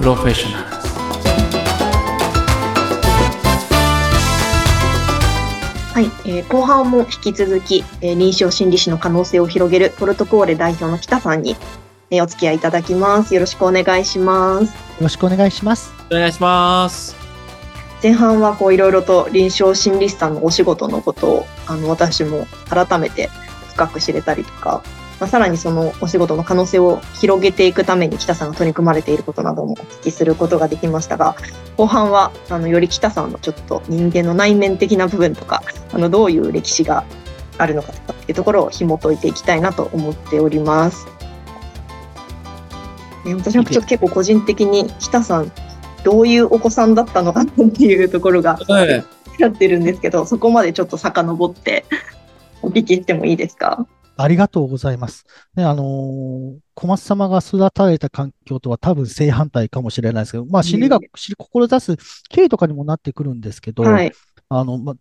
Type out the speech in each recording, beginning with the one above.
professionals はい、えー後半も引き続き、えー臨床心理士の可能性を広げるポルトコーレ代表の北さんに、えーお付き合いいただきます。よろしくお願いします。よろしくお願いします。お願いします前半はこういろいろと臨床心理士さんのお仕事のことをあの私も改めて深く知れたりとか、まあ、さらにそのお仕事の可能性を広げていくために北さんが取り組まれていることなどもお聞きすることができましたが後半はあのより北さんのちょっと人間の内面的な部分とかあのどういう歴史があるのかとかっていうところを紐解いていきたいなと思っております。え私もちょっと結構個人的に北さんどういうお子さんだったのかなっていうところがはい。やってるんですけど、そこまでちょっと遡ってお聞きしてもいいですか？ありがとうございます。ね、あのー小松様が育たれた環境とは多分正反対かもしれないですけど、まあ心理学、志す経緯とかにもなってくるんですけど、はい。あの、ま、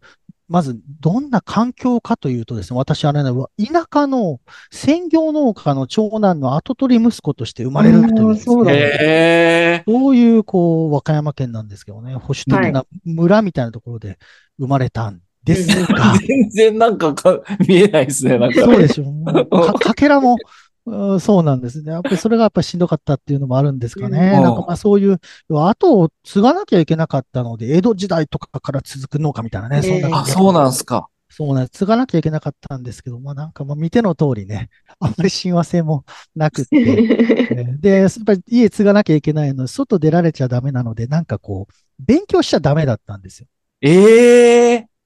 まず、どんな環境かというとですね、私あれね、田舎の専業農家の長男の跡取り息子として生まれるというですね、あーそうだ。へえそういう、こう、和歌山県なんですけどね、保守的な村みたいなところで生まれたんですが、全然なんかか見えないですねなんかそうでしょ う。かかけらも、うんそうなんですね。やっぱりそれがやっぱりしんどかったっていうのもあるんですかね。うんなんかまあそういう、後を継がなきゃいけなかったので、江戸時代とかから続く農家みたいなね、そんなええあそうなんすかそうなんです。継がなきゃいけなかったんですけど、まあなんかまあ見ての通りね、あんまり親和性もなくって、えーで、やっぱり家継がなきゃいけないので、外出られちゃダメなので、なんかこう、勉強しちゃダメだったんですよ。ええまあ田舎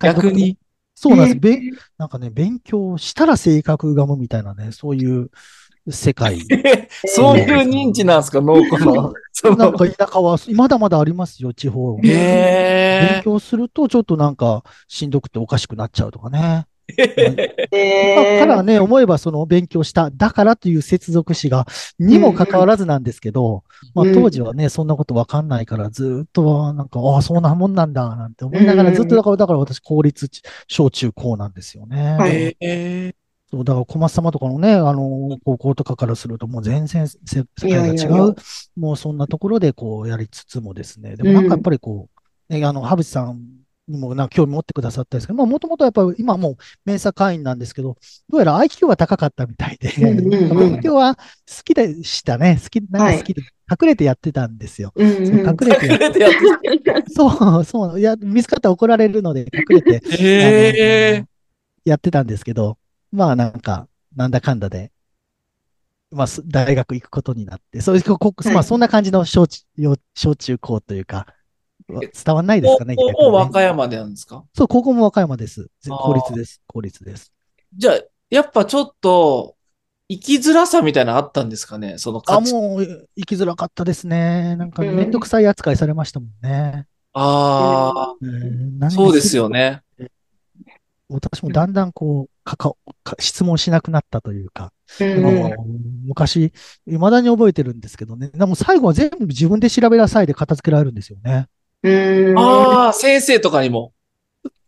逆にそうなんです。べんなんかね、勉強したら性格がむみたいなね、そういう世界。そういう認知なんですか農家の そなんのか田舎は、まだまだありますよ、地方。へ勉え強すると、ちょっとなんか、しんどくておかしくなっちゃうとかね。えからね、思えばその勉強した、だからという接続詞が、にもかかわらずなんですけど、まあうん当時はね、そんなことわかんないから、ずーっとなんか、ああ、そんなもんなんだ、なんて思いながら、うんずっとだから、だから私、公立小中高なんですよね。えそう、だから小松様とかのね、あの、高校とかからすると、もう全然せ世界が違う。いやいやいや。もうそんなところでこうやりつつもですね、でもなんかやっぱりこう、ね、あの、羽淵さんにもなんか興味持ってくださったんですけど、まあもともとやっぱり今もうメンサ会員なんですけど、どうやら IQ は高かったみたいで、勉強は好きでしたね。好き、なんか好きで、隠れてやってたんですよ。隠れてやってやってそう、そう、いや、見つかったら怒られるので隠れて、やってたんですけど、まあなんか、なんだかんだで、まあす大学行くことになって、そうい。う、まあそんな感じの小中、幼小中高というか、わ伝わんないですかね、高校和歌山でなんですか？そう、高校も和歌山です。公立です。公立です。じゃあやっぱちょっと生きづらさみたいなのあったんですかね？そのあ、もう、生きづらかったですね。なんか、うんめんどくさい扱いされましたもんね。あうんあそうですよ。ね私もだんだんこう、かか、か質問しなくなったというか、うん昔、未だに覚えてるんですけどね。でも最後は全部自分で調べなさいで片付けられるんですよね。うん。ああ先生とかにも。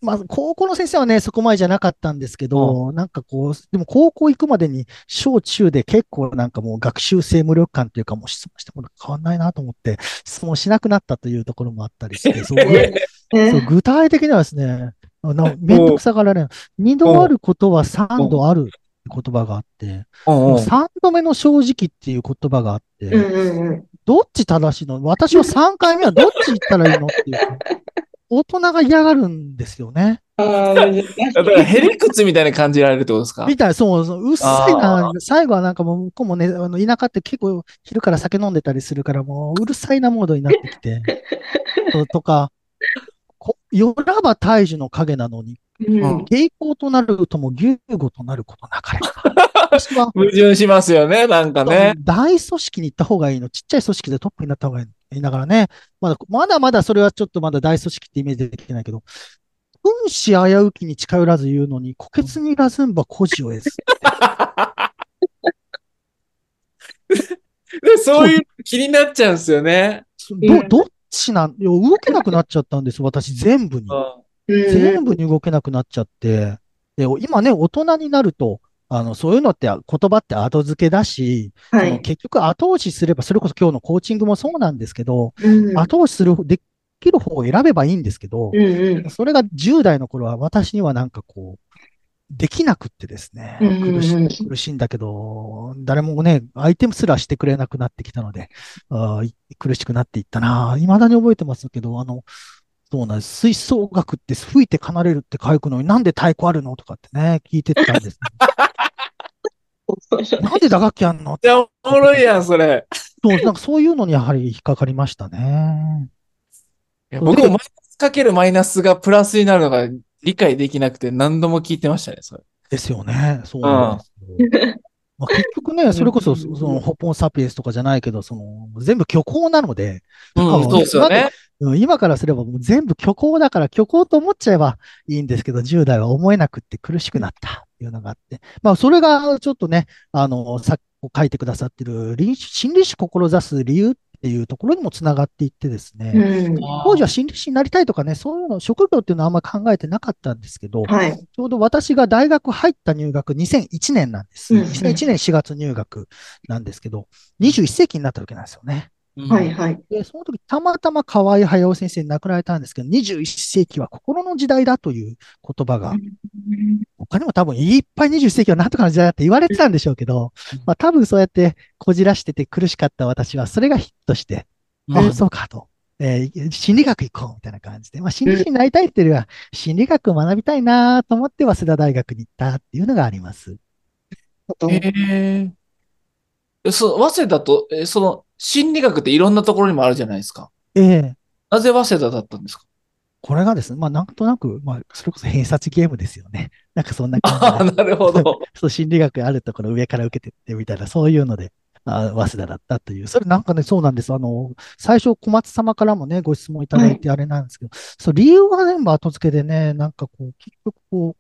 まあ、高校の先生はね、そこまでじゃなかったんですけど、なんかこう、でも高校行くまでに、小中で結構なんかもう学習性無力感というか、もう質問しても変わんないなと思って、質問しなくなったというところもあったりして、そうそう具体的にはですね、あのめん。どくさがられる。二度あることは三度ある言葉があって、うんうん三度目の正直っていう言葉があって、うんうんうんどっち正しいの？私は3回目はどっち行ったらいいのっていう。大人が嫌がるんですよね。だからヘリクツみたいに感じられるってことですか？みたい、そう、そううっさいあな。最後はなんかもう、向こうもね、あの田舎って結構昼から酒飲んでたりするから、もううるさいなモードになってきて。そうとか、こ夜なば大樹の影なのに、うん傾向となるとも牛語となることなかれ。矛盾しますよねなんかね大組織に行った方がいいの。ちっちゃい組織でトップになった方がいいの。言いながらね。まだ、まだまだそれはちょっとまだ大組織ってイメージできないけど、分子危うきに近寄らず言うのに、虎穴にらずんば孤児を得ず。でそういう気になっちゃうんですよね。ど、どっちなん、動けなくなっちゃったんです、私、全部に。全部に動けなくなっちゃって。で、今ね、大人になると、あの、そういうのって言葉って後付けだし、はい。結局後押しすれば、それこそ今日のコーチングもそうなんですけど、うん。後押しする、できる方を選べばいいんですけどう、んうん。それが10代の頃は私にはなんかこう、できなくってですね、苦し苦しいんだけど、誰もね、相手すらしてくれなくなってきたので、あ苦しくなっていったな。未だに覚えてますけど、あの、そうなんです。吹奏楽って吹いて奏でるって書くのになんで太鼓あるのとかってね、聞いてたんです。なんで打楽器あんの？めっちゃおもろいやん、それ。そう、なんかそういうのにやはり引っかかりましたね。いや僕もマイナスかけるマイナスがプラスになるのが理解できなくて何度も聞いてましたね、それ。ですよね。そうなんですよ。まあ、結局ね、それこそ、その、ホポンサピエンスとかじゃないけど、その、全部虚構なので、うん、そうですよね。うん今からすればもう全部虚構だから虚構と思っちゃえばいいんですけど、10代は思えなくって苦しくなったっていうのがあって。まあ、それがちょっとね、あの、さっき書いてくださってる、臨心理師志す理由っていうところにもつながっていってですね、うん。当時は心理師になりたいとかね、そういうの、職業っていうのはあんま考えてなかったんですけど、はい。ちょうど私が大学入った入学2001年なんです。うんうん2001年4月入学なんですけど、21世紀になった時なんですよね。うんはいはい。で、その時たまたま河合駿先生に亡くなられたんですけど、21世紀は心の時代だという言葉が、他にも多分いっぱい21世紀は何とかの時代だって言われてたんでしょうけどうん、まあ多分そうやってこじらしてて苦しかった私は、それがヒットして、うんあ、そうかと。えー心理学行こうみたいな感じで。まあ、心理師になりたいっていうよりは、心理学を学びたいなと思って、早稲田大学に行ったっていうのがあります。え。えそう、早稲田と、えその、心理学っていろんなところにもあるじゃないですか。ええなぜ早稲田だったんですか？これがですね、まあ、なんとなく、まあ、それこそ偏差値ゲームですよね。なんかそんなああ、感じで。なるほど。そう、心理学あるところ上から受けてってみたいな、そういうので、あ早稲田だったという。それなんかね、そうなんです。あの、最初小松様からもね、ご質問いただいてあれなんですけど、そう、理由は全部後付けでね、なんかこう、結局こ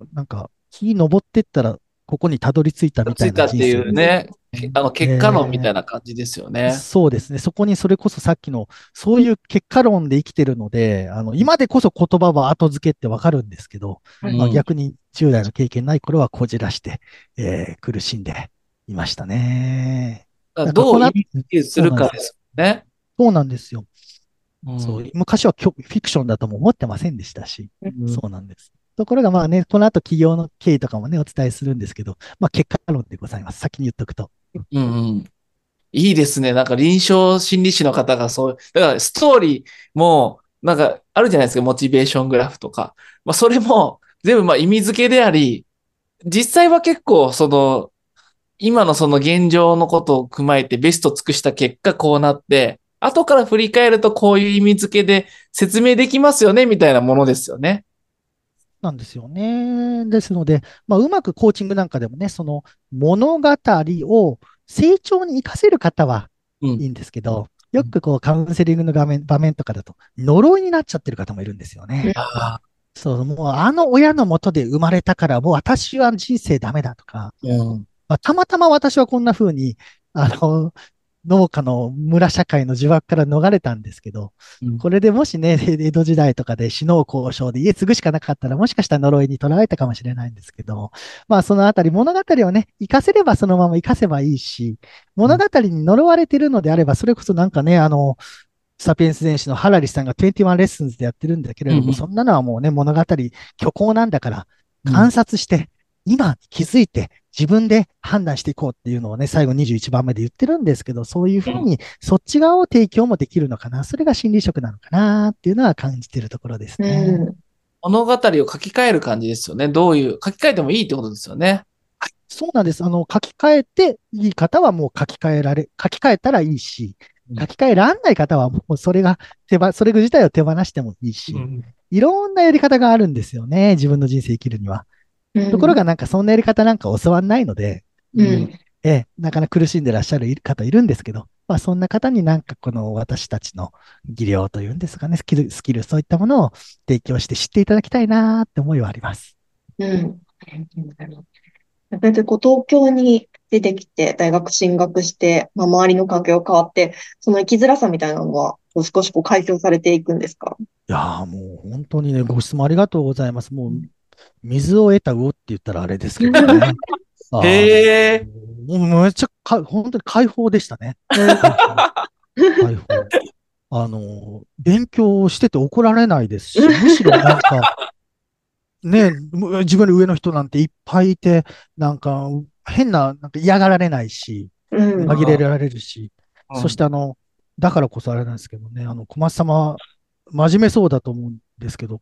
う、なんか、木登ってったら、ここにたどり着いたみつたいいたっていうね、けあの、結果論みたいな感じですよね。そうですね。そこにそれこそさっきの、そういう結果論で生きてるので、あの、今でこそ言葉は後付けってわかるんですけど、うんまあ、逆に10代の経験ない頃はこじらして、えー苦しんでいましたね。どうイメージするかですよね。そうなんですよ。うんそう昔はきょフィクションだとも思ってませんでしたし、うんそうなんです。ところがまあね、この後企業の経緯とかもね、お伝えするんですけど、まあ結果論でございます。先に言っとくと。うんうん。いいですね。なんか臨床心理士の方がそう、だからストーリーも、なんかあるじゃないですか、モチベーショングラフとか。まあそれも全部まあ意味付けであり、実際は結構その、今のその現状のことを踏まえてベスト尽くした結果こうなって、後から振り返るとこういう意味付けで説明できますよね、みたいなものですよね。なんですよね。ですので、まあ、うまくコーチングなんかでもね、その物語を成長に活かせる方はうんいいんですけど、よくこうカウンセリングの画面、場面とかだと呪いになっちゃってる方もいるんですよね。あそう、もうあの親のもとで生まれたからもう私は人生ダメだとか、ーうん。まあ、たまたま私はこんな風に、あの、農家の村社会の呪縛から逃れたんですけど、うん。これでもしね、江戸時代とかで死のう交渉で家継ぐしかなかったら、もしかしたら呪いに囚われたかもしれないんですけど、まあそのあたり物語をね、活かせればそのまま活かせばいいし、物語に呪われてるのであれば、それこそなんかね、あの、サピエンス全史のハラリさんが21レッスンズでやってるんだけれども、そんなのはもうね、物語、虚構なんだから、うん観察して、今気づいて自分で判断していこうっていうのをね、最後21番目で言ってるんですけど、そういうふうにそっち側を提供もできるのかな。それが心理職なのかなっていうのは感じてるところですね。うん。物語を書き換える感じですよね。どういう、書き換えてもいいってことですよね。そうなんです。あの、書き換えていい方はもう書き換えられ、書き換えたらいいしう、ん書き換えらんない方はもうそれが手ば、それ自体を手放してもいいし、いろんなやり方があるんですよね。自分の人生生きるには。ところがなんかそんなやり方なんか教わんないので、うん、ええ、なかなか苦しんでらっしゃる方いるんですけど、まあそんな方になんかこの私たちの技量というんですかね、スキル、スキル、そういったものを提供して知っていただきたいなって思いはあります。うん。先生、こう東京に出てきて、大学進学して、まあ、周りの環境が変わって、その生きづらさみたいなのは、少しこう解消されていくんですか？いやーもう本当にね、ご質問ありがとうございます。もう、水を得た魚って言ったらあれですけどね。へえ。もうめっちゃか、本当に解放でしたね。解放。あの、勉強してて怒られないですし、むしろなんか、ね、む自分の上の人なんていっぱいいて、なんか変な、なんか嫌がられないし、うん紛れられるし、うんそしてあの、だからこそあれなんですけどね、あの、小松様、真面目そうだと思うんですけど、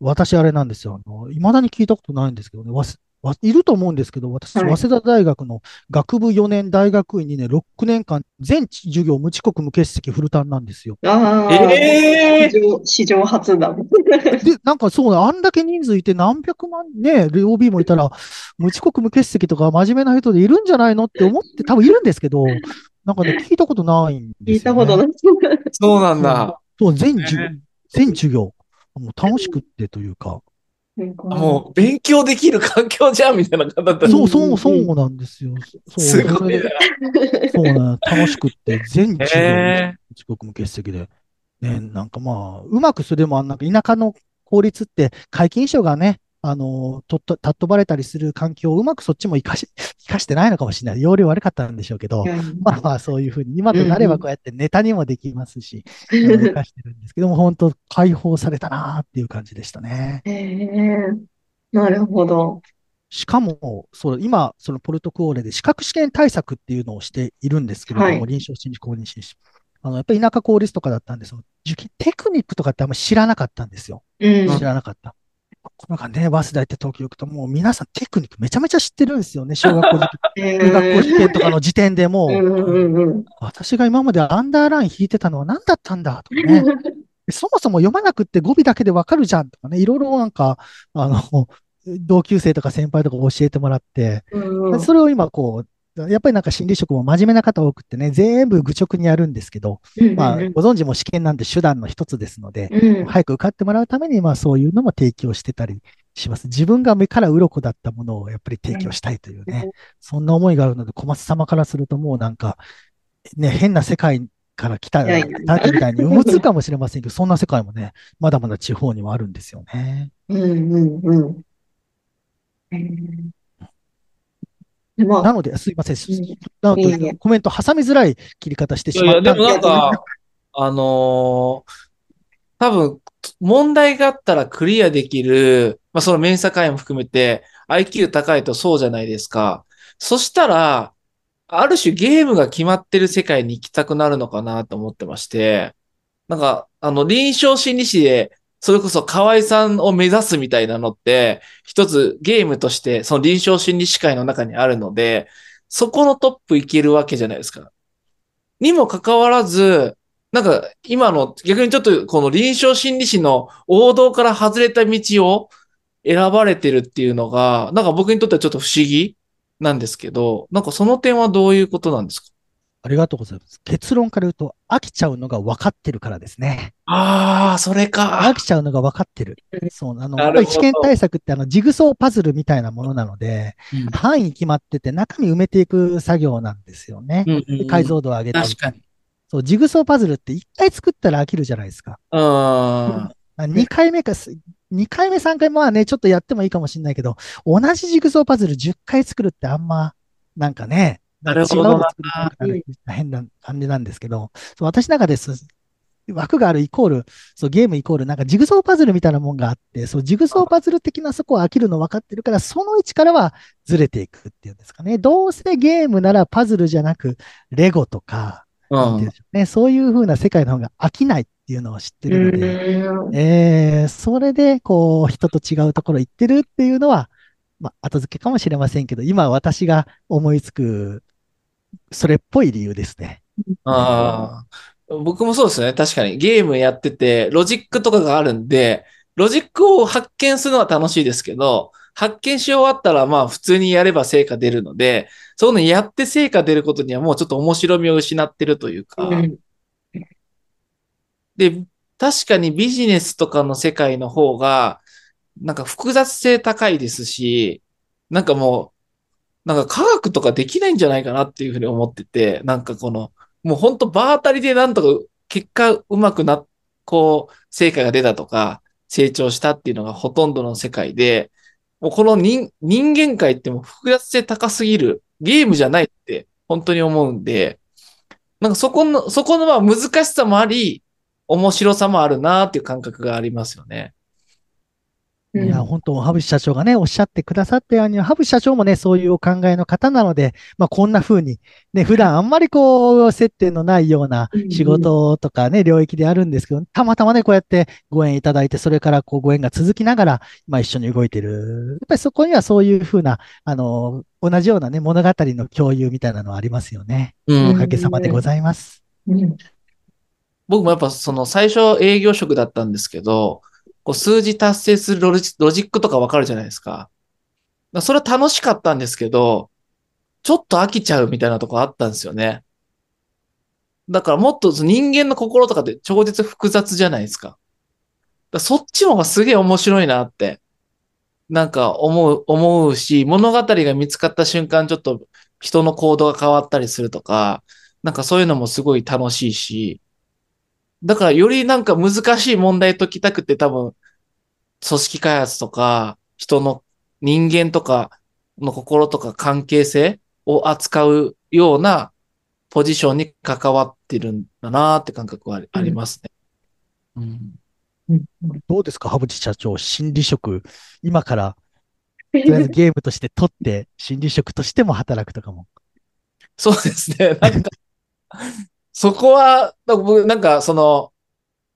私あれなんですよ。あの、未だに聞いたことないんですけどね、わすわいると思うんですけど、私、はい早稲田大学の学部4年、大学院2年、6年間、全授業無遅刻無欠席フルタンなんですよ。ああ、ええ史上史上初だ。で、なんかそうな、あんだけ人数いて何百万ね、OB もいたら、無遅刻無欠席とか真面目な人でいるんじゃないのって思って多分いるんですけど、なんかね、聞いたことないんですよ、ね。聞いたことない。そうなんだ。そう、全授ね全授業。もう楽しくってというか。もう勉強できる環境じゃんみたいな方だった。そうそう、そうなんですよ。そう、すごいな。そうな、楽しくって、全授業、へ遅刻無欠席で。ね、なんかまあ、うまくすれば、なんか田舎の公立って、皆勤賞がね、あの、とっと、たっ飛ばれたりする環境をうまくそっちも活かし、活かしてないのかもしれない。容量悪かったんでしょうけど、まあまあそういうふうに、今となればこうやってネタにもできますし、あの活かしてるんですけども、本当解放されたなっていう感じでしたね。へえなるほど。しかも、そう、今、そのポルトクオーレで資格試験対策っていうのをしているんですけれども、はい臨床心理公認心理師。あの、やっぱり田舎公立とかだったんで、その受験テクニックとかってあんまり知らなかったんですよ。うん。知らなかった。これがね、早稲田行って東京行くと、もう皆さんテクニックめちゃめちゃ知ってるんですよね。小学校受験、中学校受験とかの時点でも。私が今までアンダーライン引いてたのは何だったんだとかね。そもそも読まなくって語尾だけでわかるじゃんとかね、いろいろなんか、あの、同級生とか先輩とか教えてもらって、それを今こう、やっぱりなんか心理職も真面目な方多くってね、全部愚直にやるんですけど、まあ、ご存知も試験なんて手段の一つですので、うん早く受かってもらうために、まあそういうのも提供してたりします。自分が目から鱗だったものをやっぱり提供したいというね、そんな思いがあるので、小松様からするともうなんか、ね、変な世界から来た、いやいや来たみたいに思つかもしれませんけど、そんな世界もね、まだまだ地方にはあるんですよね。うんうんうん。なので、すいません。うん。なので、コメント挟みづらい切り方していやいや、しまったんでもなんか、あのー多分、問題があったらクリアできる、まあその面差会も含めて、IQ 高いとそうじゃないですか。そしたら、ある種ゲームが決まってる世界に行きたくなるのかなと思ってまして、なんか、あの、臨床心理士で、それこそ河合さんを目指すみたいなのって、一つゲームとして、その臨床心理士会の中にあるので、そこのトップいけるわけじゃないですか。にもかかわらず、なんか今の逆にちょっとこの臨床心理士の王道から外れた道を選ばれてるっていうのが、なんか僕にとってはちょっと不思議なんですけど、なんかその点はどういうことなんですか？ありがとうございます。結論から言うと、飽きちゃうのが分かってるからですね。ああ、それか飽。きちゃうのが分かってる。そう、あの、なるほどやっぱり試験対策ってあの、ジグソーパズルみたいなものなので、範囲決まってて中身埋めていく作業なんですよね。うんうんうん解像度を上げたり。確かに。そう、ジグソーパズルって一回作ったら飽きるじゃないですか。うん。あ二回目かす、二回目、三回目はね、ちょっとやってもいいかもしれないけど、同じジグソーパズル10回作るってあんま、なんかね、なるほどな変な感じなんですけど、私の中です。枠があるイコール、そう、ゲームイコール、なんかジグソーパズルみたいなもんがあって、そう、ジグソーパズル的なそこは飽きるの分かってるから、その位置からはずれていくっていうんですかね。どうせゲームならパズルじゃなく、レゴとか、ね。そういう風な世界の方が飽きないっていうのを知ってるので、うんえー、それで、こう、人と違うところ行ってるっていうのは、まあ、後付けかもしれませんけど、今私が思いつく、それっぽい理由ですね。ああ、僕もそうですね。確かにゲームやってて、ロジックとかがあるんで、ロジックを発見するのは楽しいですけど、発見し終わったらまあ普通にやれば成果出るので、そういうのやって成果出ることにはもうちょっと面白みを失ってるというか、うんで、確かにビジネスとかの世界の方が、なんか複雑性高いですし、なんかもう、なんか科学とかできないんじゃないかなっていうふうに思ってて、なんかこの、もう本当場当たりでなんとか結果うまくな、こう、成果が出たとか、成長したっていうのがほとんどの世界で、もうこの人人間界ってもう複雑性高すぎる。ゲームじゃないって本当に思うんで、なんかそこの、そこのまあ難しさもあり、面白さもあるなっていう感覚がありますよね。いや、本当、ハブ社長がね、おっしゃってくださったように、ハブ社長もね、そういうお考えの方なので、まあ、こんな風に、ね、普段あんまりこう、接点のないような仕事とかね、領域であるんですけど、たまたまね、こうやってご縁いただいて、それからこう、ご縁が続きながら、まあ、一緒に動いてる。やっぱりそこにはそういう風な、あの、同じようなね、物語の共有みたいなのはありますよね。うん、おかげさまでございます。うん、僕もやっぱその最初営業職だったんですけど、こう数字達成するロジックとかわかるじゃないですか。それは楽しかったんですけど、ちょっと飽きちゃうみたいなとこあったんですよね。だからもっと人間の心とかって超絶複雑じゃないですか。かそっちの方がすげえ面白いなって、なんか思う、思うし、物語が見つかった瞬間ちょっと人の行動が変わったりするとか、なんかそういうのもすごい楽しいし、だからよりなんか難しい問題解きたくて多分、組織開発とか、人の人間とかの心とか関係性を扱うようなポジションに関わってるんだなって感覚はありますね。うん、うん、どうですか、羽淵社長、心理職、今から、とりあえずゲームとして取って、心理職としても働くとかも。そうですね。なんかそこは、僕、なんか、その、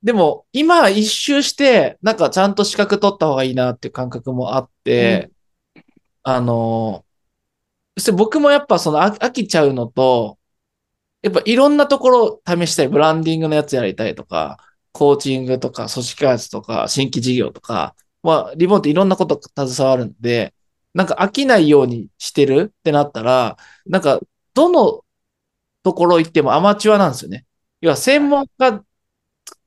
でも、今一周して、なんかちゃんと資格取った方がいいなっていう感覚もあって、うん、あの、そして僕もやっぱその飽きちゃうのと、やっぱいろんなところ試したい。ブランディングのやつやりたいとか、コーチングとか、組織開発とか、新規事業とか、まあ、リモートいろんなこと携わるんで、なんか飽きないようにしてるってなったら、なんか、どのところ行ってもアマチュアなんですよね。要は専門家、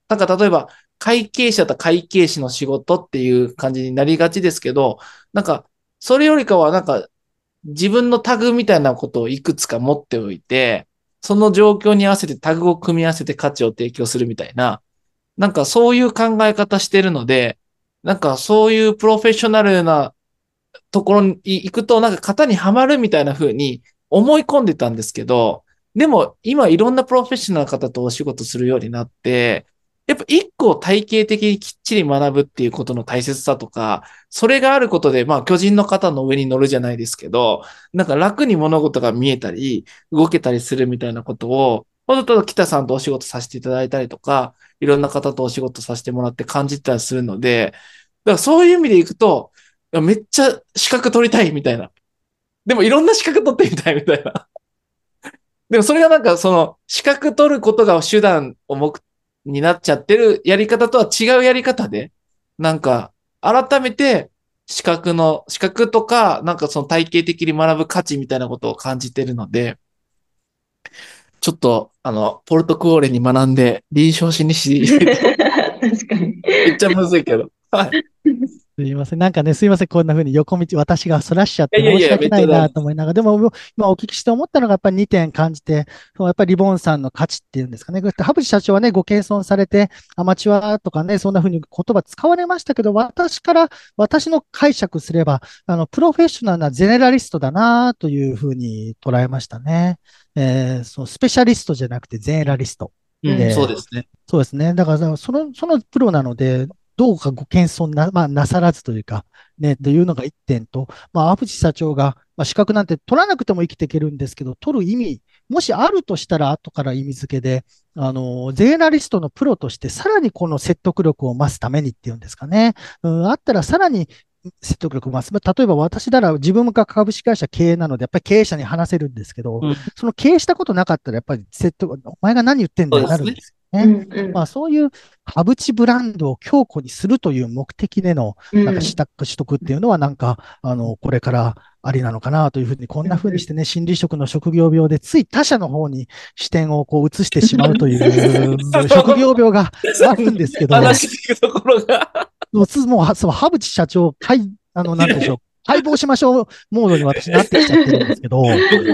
なんか例えば会計士だったら会計士の仕事っていう感じになりがちですけど、なんかそれよりかはなんか自分のタグみたいなことをいくつか持っておいて、その状況に合わせてタグを組み合わせて価値を提供するみたいな、なんかそういう考え方してるので、なんかそういうプロフェッショナルなところに行くと、なんか型にはまるみたいな風に思い込んでたんですけど、でも、今いろんなプロフェッショナル方とお仕事するようになって、やっぱ一個体系的にきっちり学ぶっていうことの大切さとか、それがあることで、まあ巨人の方の上に乗るじゃないですけど、なんか楽に物事が見えたり、動けたりするみたいなことを、ほんと北さんとお仕事させていただいたりとか、いろんな方とお仕事させてもらって感じたりするので、だからそういう意味でいくと、めっちゃ資格取りたいみたいな。でもいろんな資格取ってみたいみたいな。でもそれがなんかその資格取ることが手段を目になっちゃってるやり方とは違うやり方で、なんか改めて資格の、資格とか、なんかその体系的に学ぶ価値みたいなことを感じてるので、ちょっと、あの、ポルトクオーレに学んで、臨床心理士。確かに。めっちゃむずいけど。はい。すいません。なんかね、すいません。こんな風に横道、私がそらしちゃって申し訳ないなと思いながら、でも、今お聞きして思ったのが、やっぱり2点感じて、やっぱりリボンさんの価値っていうんですかね。羽淵社長はね、ご謙遜されて、アマチュアとかね、そんな風に言葉使われましたけど、私から、私の解釈すれば、あの、プロフェッショナルなゼネラリストだなという風に捉えましたね。えー、そのスペシャリストじゃなくてゼネラリスト。うん、そうですね。そうですね。だから、その、そのプロなので、どうかご謙遜な、まあ、なさらずというか、ね、というのが一点と、まあ、アフジ社長が、まあ、資格なんて取らなくても生きていけるんですけど、取る意味、もしあるとしたら後から意味付けで、あの、ゼーナリストのプロとしてさらにこの説得力を増すためにっていうんですかね。うん、あったらさらに説得力を増す。例えば私なら自分が株式会社経営なので、やっぱり経営者に話せるんですけど、うん、その経営したことなかったら、やっぱり説得、お前が何言ってんだよなるんですね。うんうん、まあ、そういうハブチブランドを強固にするという目的での、なんか取得っていうのは、なんか、あの、これからありなのかなというふうに、こんなふうにしてね、心理職の職業病で、つい他者の方に視点をこう移してしまうという 職業病があるんですけど。話していくところが。もう、そう、ハブチ社長、あの、なんでしょう。解剖しましょうモードに私なってきちゃってるんですけど。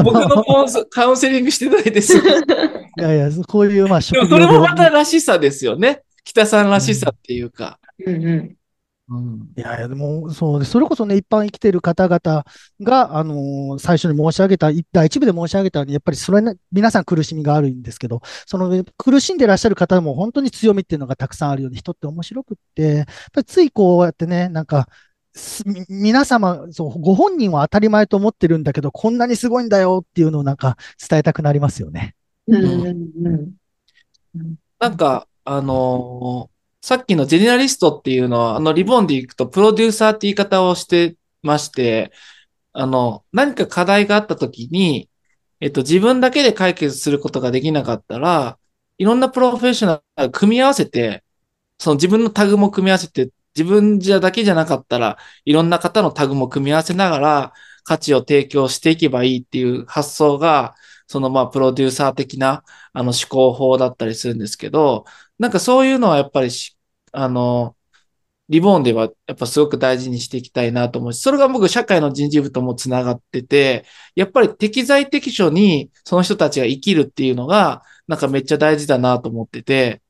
僕のカウンセリングしてないです。いやいや、こういう、まあ、職業それもまたらしさですよね。北さんらしさっていうか。うんうん。うん。いやいや、でも、そうで、それこそね、一般生きてる方々が、あのー最初に申し上げた、い第一部で申し上げたように、やっぱりそれね、皆さん苦しみがあるんですけど、その苦しんでらっしゃる方も本当に強みっていうのがたくさんあるように、人って面白くって、やっぱりついこうやってね、なんか、皆様、そう、ご本人は当たり前と思ってるんだけど、こんなにすごいんだよっていうのをなんか伝えたくなりますよね。うんうんうん。うん。なんか、あのーさっきのジェネラリストっていうのは、あの、リボンで行くと、プロデューサーって言い方をしてまして、あの、何か課題があった時に、えっと、自分だけで解決することができなかったら、いろんなプロフェッショナルが組み合わせて、その自分のタグも組み合わせて、自分じゃだけじゃなかったら、いろんな方のタグも組み合わせながら、価値を提供していけばいいっていう発想が、そのまあ、プロデューサー的な、あの、思考法だったりするんですけど、なんかそういうのはやっぱり、あの、リボーンではやっぱすごく大事にしていきたいなと思うし、それが僕社会の人事部ともつながってて、やっぱり適材適所にその人たちが生きるっていうのが、なんかめっちゃ大事だなと思ってて、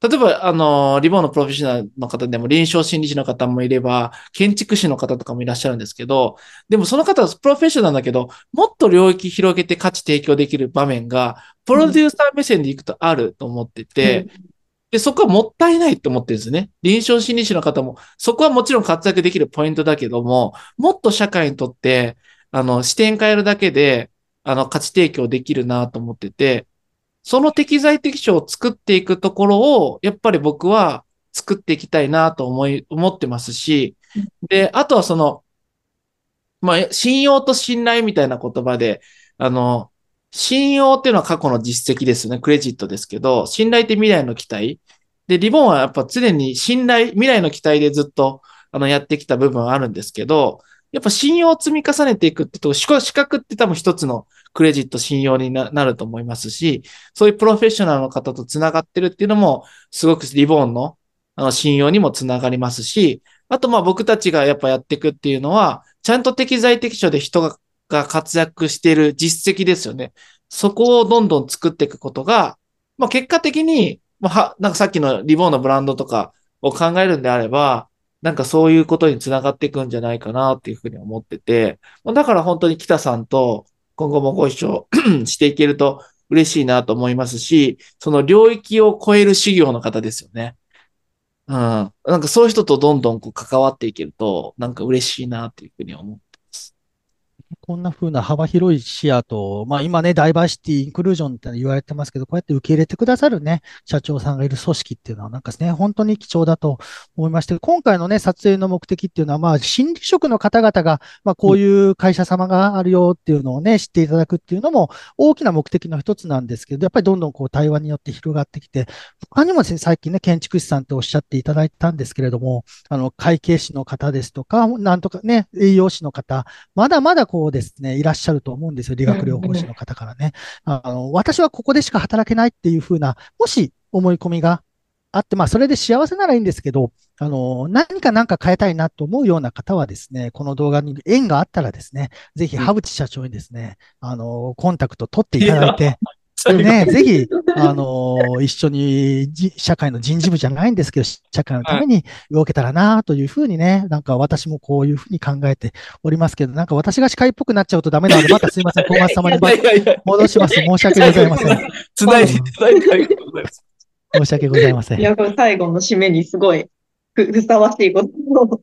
例えば、あの、リボンのプロフェッショナルの方でも臨床心理士の方もいれば、建築士の方とかもいらっしゃるんですけど、でもその方はプロフェッショナルだけど、もっと領域広げて価値提供できる場面が、プロデューサー目線でいくとあると思ってて、で、そこはもったいないと思ってるんですね。臨床心理士の方も、そこはもちろん活躍できるポイントだけども、もっと社会にとって、あの、視点変えるだけで、あの、価値提供できるなと思ってて、その適材適所を作っていくところを、やっぱり僕は作っていきたいなと思い、思ってますし、で、あとはその、まあ、信用と信頼みたいな言葉で、あの、信用っていうのは過去の実績ですよね。クレジットですけど、信頼って未来の期待。で、リボンはやっぱ常に信頼、未来の期待でずっと、あの、やってきた部分はあるんですけど、やっぱ信用を積み重ねていくってと、資格って多分一つのクレジット信用にななると思いますし、そういうプロフェッショナルの方と繋がってるっていうのも、すごくリボンの、あの、信用にも繋がりますし、あとまあ僕たちがやっぱやっていくっていうのは、ちゃんと適材適所で人がが活躍している実績ですよね。そこをどんどん作っていくことが、まあ結果的に、まあ、なんかさっきのリボンのブランドとかを考えるんであれば、なんかそういうことにつながっていくんじゃないかなっていうふうに思ってて、だから本当に北さんと今後もご一緒 していけると嬉しいなと思いますし、その領域を超える修行の方ですよね。うん。なんかそういう人とどんどんこう関わっていけると、なんか嬉しいなっていうふうに思っ。こんな風な幅広い視野と、まあ今ね、ダイバーシティ、インクルージョンって言われてますけど、こうやって受け入れてくださるね、社長さんがいる組織っていうのはなんかですね、本当に貴重だと思いまして、今回のね、撮影の目的っていうのは、まあ心理職の方々が、まあこういう会社様があるよっていうのをね、知っていただくっていうのも大きな目的の一つなんですけど、やっぱりどんどんこう対話によって広がってきて、他にもですね最近ね、建築士さんっておっしゃっていただいたんですけれども、あの、会計士の方ですとか、なんとかね、栄養士の方、まだまだこうですね、いらっしゃると思うんですよ。理学療法士の方からね。あの、私はここでしか働けないっていうふうな、もし思い込みがあって、まあ、それで幸せならいいんですけど、あの、何か何か変えたいなと思うような方はですね、この動画に縁があったらですね、ぜひ、羽淵社長にですね、あの、コンタクト取っていただいて、でね、ぜひ、あのー一緒にじ社会の人事部じゃないんですけど、社会のために動けたらなというふうにね、なんか私もこういうふうに考えておりますけど、なんか私が司会っぽくなっちゃうとダメなので、またすいません、小松様に戻します。申し訳ございません。つないでいただいてありがとうございます。申し訳ございません。いや、これ最後の締めにすごいふふさわしいことを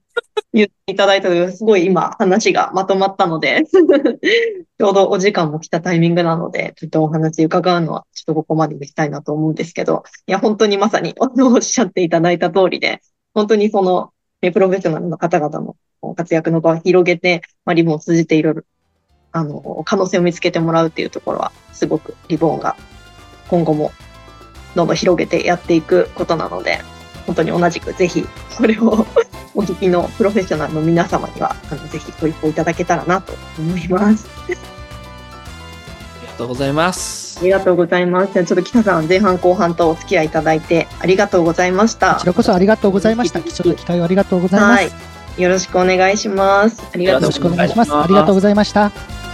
言っていただいたので、すごい今話がまとまったので、ちょうどお時間も来たタイミングなので、ちょっとお話伺うのはちょっとここまでにしたいなと思うんですけど、いや、本当にまさにおっしゃっていただいた通りで、本当にその、ねプロフェッショナルの方々の活躍の場を広げて、まあ、リボンを通じていろいろ、あの、可能性を見つけてもらうっていうところは、すごくリボンが今後もどんどん広げてやっていくことなので、本当に同じくぜひ、それを お聞きのプロフェッショナルの皆様には、あのぜひご一報いただけたらなと思います。ありがとうございますあ。りがとうございます。じゃあちょっと北さん、前半後半とお付き合いいただいてありがとうございましたこち。らこそありがとうございました。貴重な機会をありがとうございます。はい。よろしくお願いします。ありがとうよろしくお願いします。ありがとうございました。